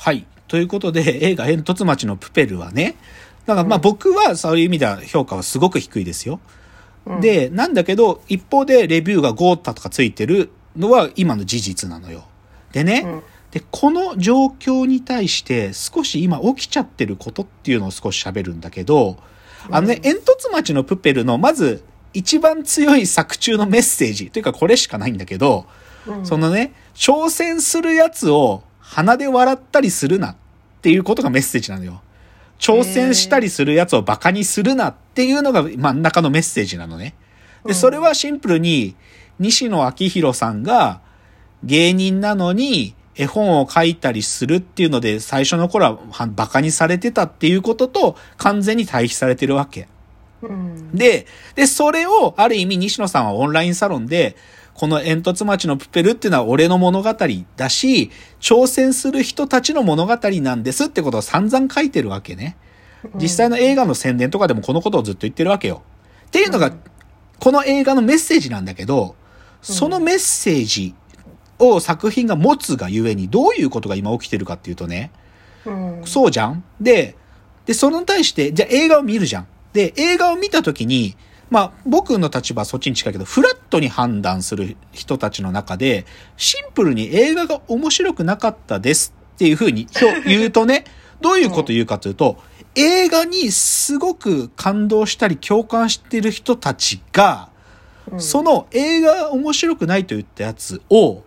はい。ということで、映画煙突町のプペルはね、だからまあ僕はそういう意味では評価はすごく低いですよ。うん、で、なんだけど、一方でレビューがゴータとかついてるのは今の事実なのよ。でね、うんで、この状況に対して少し今起きちゃってることっていうのを少し喋るんだけど、あのね、うん煙突町のプペルのまず一番強い作中のメッセージ、というかこれしかないんだけど、うんそのね、挑戦するやつを鼻で笑ったりするなっていうことがメッセージなのよ。挑戦したりするやつをバカにするなっていうのが真ん中のメッセージなのね。で、うんそれはシンプルに西野昭弘さんが芸人なのに絵本を書いたりするっていうので最初の頃ははバカにされてたっていうことと完全に対比されてるわけ。うんで、で、それを、ある意味、西野さんはオンラインサロンで、この煙突町のプペルっていうのは俺の物語だし、挑戦する人たちの物語なんですってことを散々書いてるわけね。実際の映画の宣伝とかでもこのことをずっと言ってるわけよ。っていうのが、この映画のメッセージなんだけど、そのメッセージを作品が持つがゆえにどういうことが今起きてるかっていうとね、うんそうじゃんで、で、それに対して、じゃあ映画を見るじゃん。で、映画を見たときに、まあ、僕の立場はそっちに近いけど、フラットに判断する人たちの中で、シンプルに映画が面白くなかったですっていうふうに表言うとね、どういうこと言うかというと、映画にすごく感動したり共感してる人たちが、うん。その映画が面白くないと言ったやつを、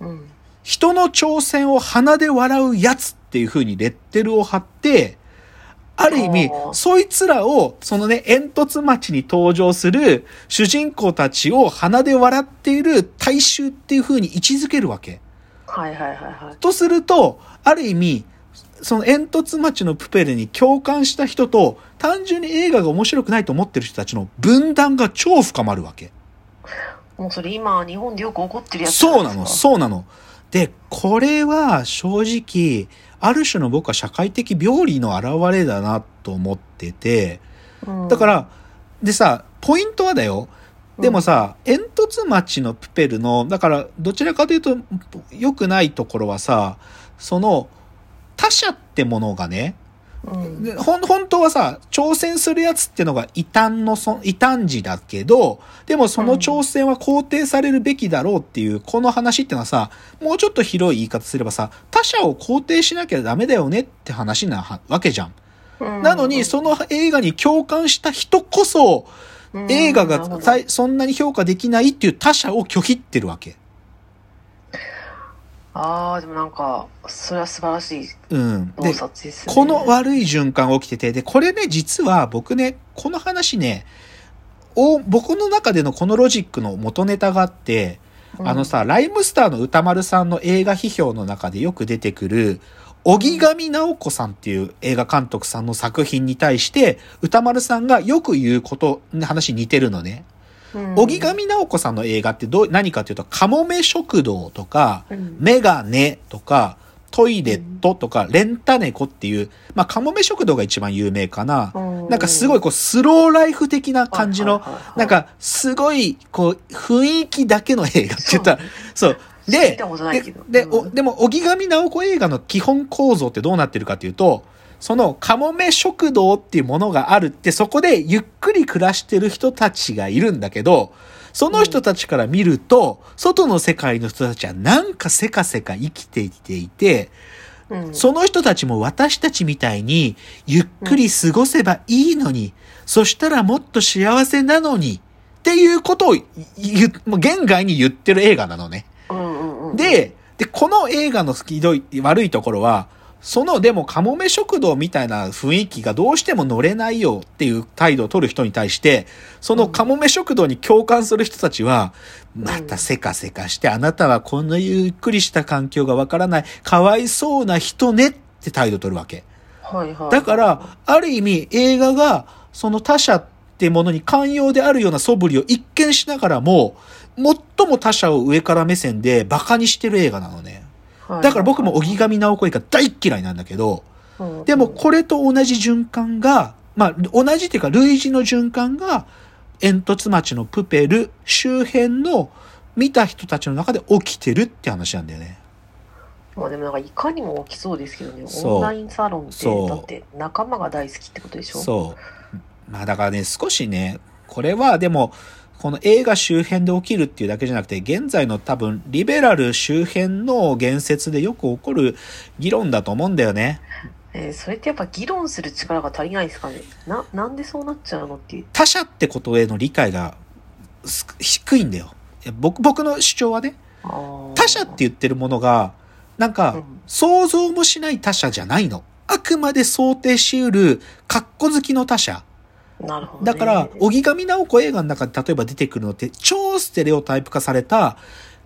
うん。人の挑戦を鼻で笑うやつっていう風にレッテルを貼って、ある意味そいつらを、そのね、煙突町に登場する主人公たちを鼻で笑っている大衆っていう風に位置づけるわけ。はいはいはいはいとすると、ある意味、その煙突町のプペルに共感した人と、単純に映画が面白くないと思ってる人たちの分断が超深まるわけ。もうそれ今日本でよく起こってるやつそうなの、うそうなの。で、これは正直、ある種の僕は社会的病理の表れだなと思ってて、だから、でさ、ポイントはだよ。でもさ、煙突町のプペルの、だから、どちらかというと、良くないところはさ、その、他者ってものがね、うん。でほん、本当はさ、挑戦するやつってのが異端のそ、異端児だけど、でもその挑戦は肯定されるべきだろうっていう、この話ってのはさ、もうちょっと広い言い方すればさ、他者を肯定しなきゃダメだよねって話なはわけじゃん。うん。なのに、その映画に共感した人こそ、うん。映画がそんなに評価できないっていう他者を拒否ってるわけ。ああでもなんかそれは素晴らしいうん。洞で、察ですねこの悪い循環が起きてて、で、これね、実は僕ね、この話ね、お僕の中でのこのロジックの元ネタがあって、あのさ、ライムスターの歌丸さんの映画批評の中でよく出てくる、荻上直子さんっていう映画監督さんの作品に対して、歌丸さんがよく言うこと、話似てるのね。うん。荻上直子さんの映画ってどう、何かというと、カモメ食堂とか、うん。メガネとか、トイレットとか、レンタネコっていう、まあ、カモメ食堂が一番有名かな。うん。なんかすごいこう、スローライフ的な感じのなんか、すごい、こう、雰囲気だけの映画って言ったら、そう。聞でで、で、でも、荻上直子映画の基本構造ってどうなってるかっていうと、その、カモメ食堂っていうものがあるって、そこでゆっくり暮らしてる人たちがいるんだけど、その人たちから見ると、外の世界の人たちはなんかせかせか生きてきていて、うんその人たちも私たちみたいにゆっくり過ごせばいいのに、そしたらもっと幸せなのに、っていうことを言う、もう言外に言ってる映画なのね。で、で、この映画のひどい、悪いところは、その、でも、カモメ食堂みたいな雰囲気がどうしても乗れないよっていう態度を取る人に対して、そのカモメ食堂に共感する人たちは、またせかせかして、あなたはこんなゆっくりした環境がわからない、かわいそうな人ねって態度を取るわけ。はいはいだから、ある意味映画がその他者ってものに寛容であるような素振りを一見しながらも、最も他者を上から目線で馬鹿にしてる映画なのね。はいだから僕も荻上直子映画大っ嫌いなんだけど、うんでもこれと同じ循環が、まあ同じっていうか類似の循環が煙突町のプペル周辺の見た人たちの中で起きてるって話なんだよね。まあでもなんかいかにも起きそうですけどね。オンラインサロンって、だって仲間が大好きってことでしょ？そう。まあだからね、少しね、これはでも、この映画周辺で起きるっていうだけじゃなくて、現在の多分、リベラル周辺の言説でよく起こる議論だと思うんだよね。えーそれってやっぱ議論する力が足りないですかね？な、なんでそうなっちゃうのっていう。他者ってことへの理解がす低いんだよ。僕、僕の主張はね、他者って言ってるものが、なんかうん、想像もしない他者じゃないの。あくまで想定しうる、格好好きの他者。なるほど、ね。だから、荻上直子映画の中で例えば出てくるのって、超ステレオタイプ化された、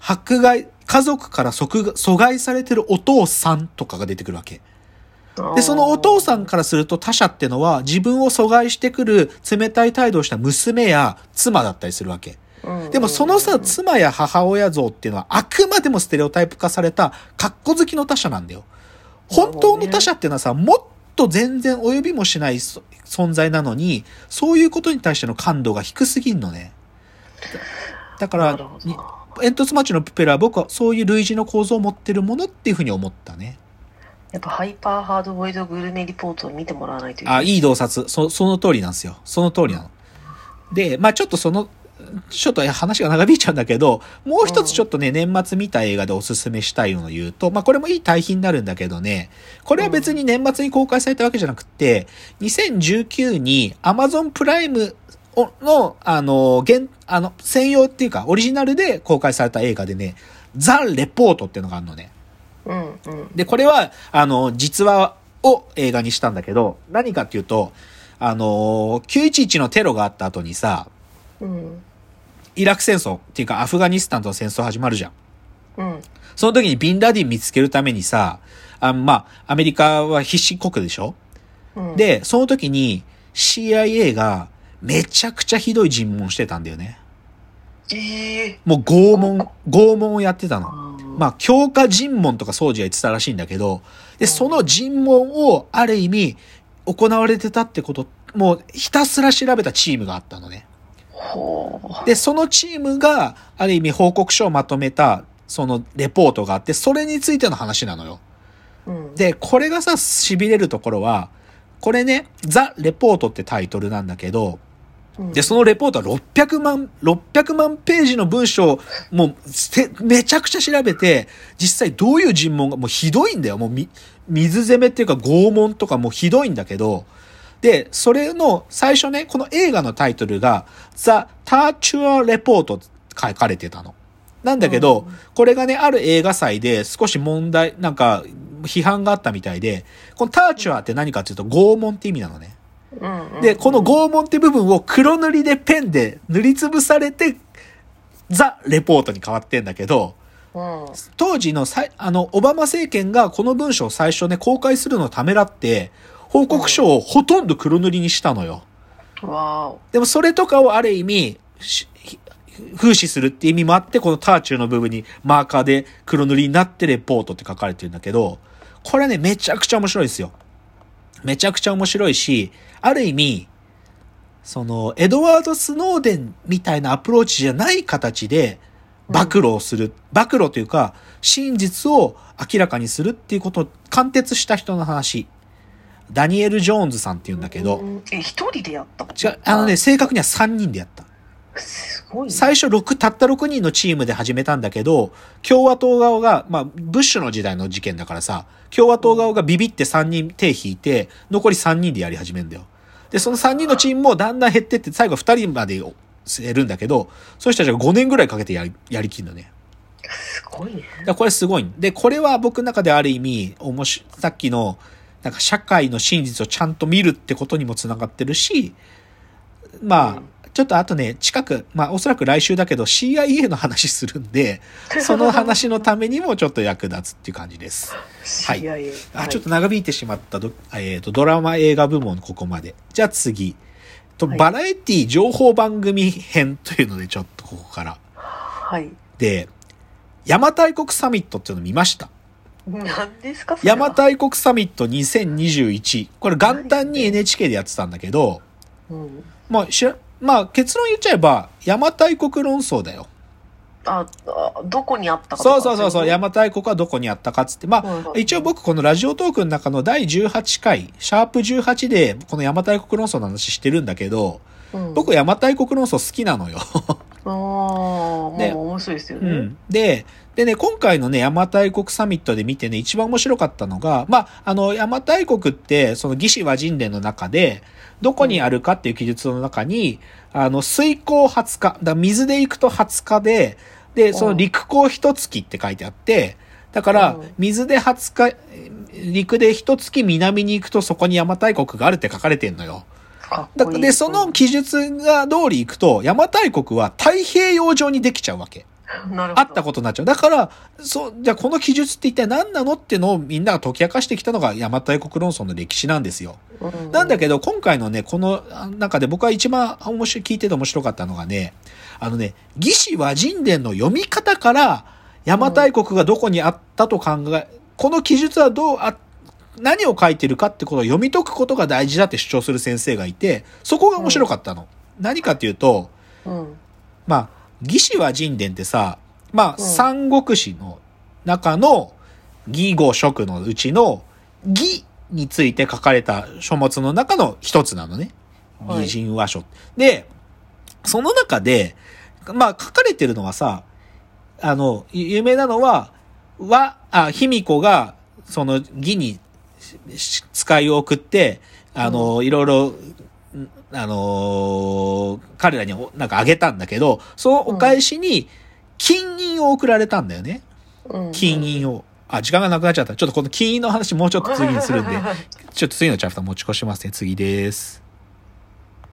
迫害、家族から阻阻害されてるお父さんとかが出てくるわけ。で、そのお父さんからすると他者ってのは自分を阻害してくる冷たい態度をした娘や妻だったりするわけ。うんでもそのさ、妻や母親像っていうのはあくまでもステレオタイプ化された格好好きの他者なんだよ。本当の他者っていうのはさ、もっと全然及びもしないそ存在なのに、そういうことに対しての感度が低すぎんのね。だだから煙突町のプペルは僕はそういう類似の構造を持ってるものっていうふうに思ったね。やっぱハイパーハードボイドグルメリポートを見てもらわないといけなあ、い。いい洞察。そ、その通りなんですよ。その通りなの。で、まあちょっとその、ちょっと話が長引いちゃうんだけど、もう一つちょっとね、年末見た映画でおすすめしたいのを言うと、まあこれもいい対比になるんだけどね、これは別に年末に公開されたわけじゃなくて、2019に Amazon プライムをの、あの、現、あの、専用っていうか、オリジナルで公開された映画でね、ザ・レポートっていうのがあるのね。うんうん。で、これは、あの、実話を映画にしたんだけど、何かっていうと、あの、911のテロがあった後にさ、うん。イラク戦争っていうかアフガニスタンとの戦争始まるじゃん。うん。その時にビンラディン見つけるためにさ、あまあ、アメリカは必死国でしょ？うん、で、その時に CIA がめちゃくちゃひどい尋問してたんだよね。ええもう拷問、拷問をやってたの。ー。まあ、強化尋問とか掃除は言ってたらしいんだけど、で、その尋問をある意味行われてたってこと、もうひたすら調べたチームがあったのね。で、そのチームがある意味報告書をまとめた、そのレポートがあって、それについての話なのよ。うん、で、これがさ、痺れるところは、これね、ザ・レポートってタイトルなんだけど、うんで、そのレポートは600万、600万ページの文章をもうせめちゃくちゃ調べて、実際どういう尋問がもうひどいんだよ。もうみ水攻めっていうか拷問とかもうひどいんだけど、で、それの最初ね、この映画のタイトルが The Torture Report って書かれてたの。なんだけど、これがね、ある映画祭で少し問題、なんか批判があったみたいで、このターチュアーって何かっていうと拷問って意味なのね。で、この拷問って部分を黒塗りでペンで塗りつぶされて、ザ・レポートに変わってんだけど、うん、当時のさいあの、オバマ政権がこの文章を最初ね、公開するのをためらって、報告書をほとんど黒塗りにしたのよ。でもそれとかをある意味、し風刺するって意味もあって、このターチューの部分にマーカーで黒塗りになってレポートって書かれてるんだけど、これね、めちゃくちゃ面白いですよ。めちゃくちゃ面白いし、ある意味、その、エドワード・スノーデンみたいなアプローチじゃない形で、暴露をする。暴露というか、真実を明らかにするっていうことを貫徹した人の話。ダニエル・ジョーンズさんって言うんだけど、うんえ、一人でやった？違う、あのね、正確には3人でやった。すごいね。最初6、たった6人のチームで始めたんだけど、共和党側が、まあ、ブッシュの時代の事件だからさ、共和党側がビビって3人手引いて、残り3人でやり始めるんだよ。で、その3人のチームもだんだん減ってって、最後2人までやるんだけど、そういう人たちが5年ぐらいかけてやり、やりきるのね。すごいね。だこれすごい。で、これは僕の中である意味、おもし、さっきの、なんか社会の真実をちゃんと見るってことにもつながってるし、まあ、うんちょっとあとね、近く、まあおそらく来週だけど CIA の話するんで、その話のためにもちょっと役立つっていう感じです。はいあ、ちょっと長引いてしまったド,、えー、とドラマ映画部門ここまで。じゃあ次。とはいバラエティ情報番組編というのでちょっとここから。はい。で、邪馬台国サミットっていうの見ました。何ですか邪馬台国サミット2021。これ元旦に NHK でやってたんだけど、うん。まあ、しら、まあ結論言っちゃえば、邪馬台国論争だよ。あ、あどこにあったかそうそうそうそう、い邪馬台国はどこにあったかっつって。まあ、はいはい一応僕このラジオトークの中の第18回、シャープ18でこの邪馬台国論争の話してるんだけど、うん、僕邪馬台国論争好きなのよ。ああ、でまあ面白いですよね。うん。で、でね、今回のね、邪馬台国サミットで見てね、一番面白かったのが、まあ、あの、邪馬台国って、その義士和人伝の中で、どこにあるかっていう記述の中に、あの、水耕20日、だ水で行くと20日で、で、その陸耕一月って書いてあって、だからうん、水で20日、陸で一月南に行くとそこに邪馬台国があるって書かれてんのよ。いい。だで、その記述が通り行くと、邪馬台国は太平洋上にできちゃうわけ。あったことになっちゃう。だから、そう、じゃあこの記述って一体何なのってのをみんなが解き明かしてきたのが邪馬台国論争の歴史なんですよ。うんなんだけど、今回のね、この中で僕は一番面白い、聞いてて面白かったのがね、あのね、義士和人伝の読み方から、邪馬台国がどこにあったと考え、この記述はどうあ、何を書いてるかってことを読み解くことが大事だって主張する先生がいて、そこが面白かったの。何かっていうと、うん。まあ、義士和人伝ってさ、まあ、うん三国志の中の義語職のうちの義について書かれた書物の中の一つなのね。はい義人和書。で、その中で、まあ、書かれてるのはさ、あの、有名なのは、は、あ、卑弥呼が、その義にし使いを送って、あの、いろいろ、んあのー彼らにおなんかあげたんだけど、そのお返しに、金印を送られたんだよね。うん。金印を。あ、時間がなくなっちゃった。ちょっとこの金印の話もうちょっと次にするんで、ちょっと次のチャプター持ち越しますね。次です。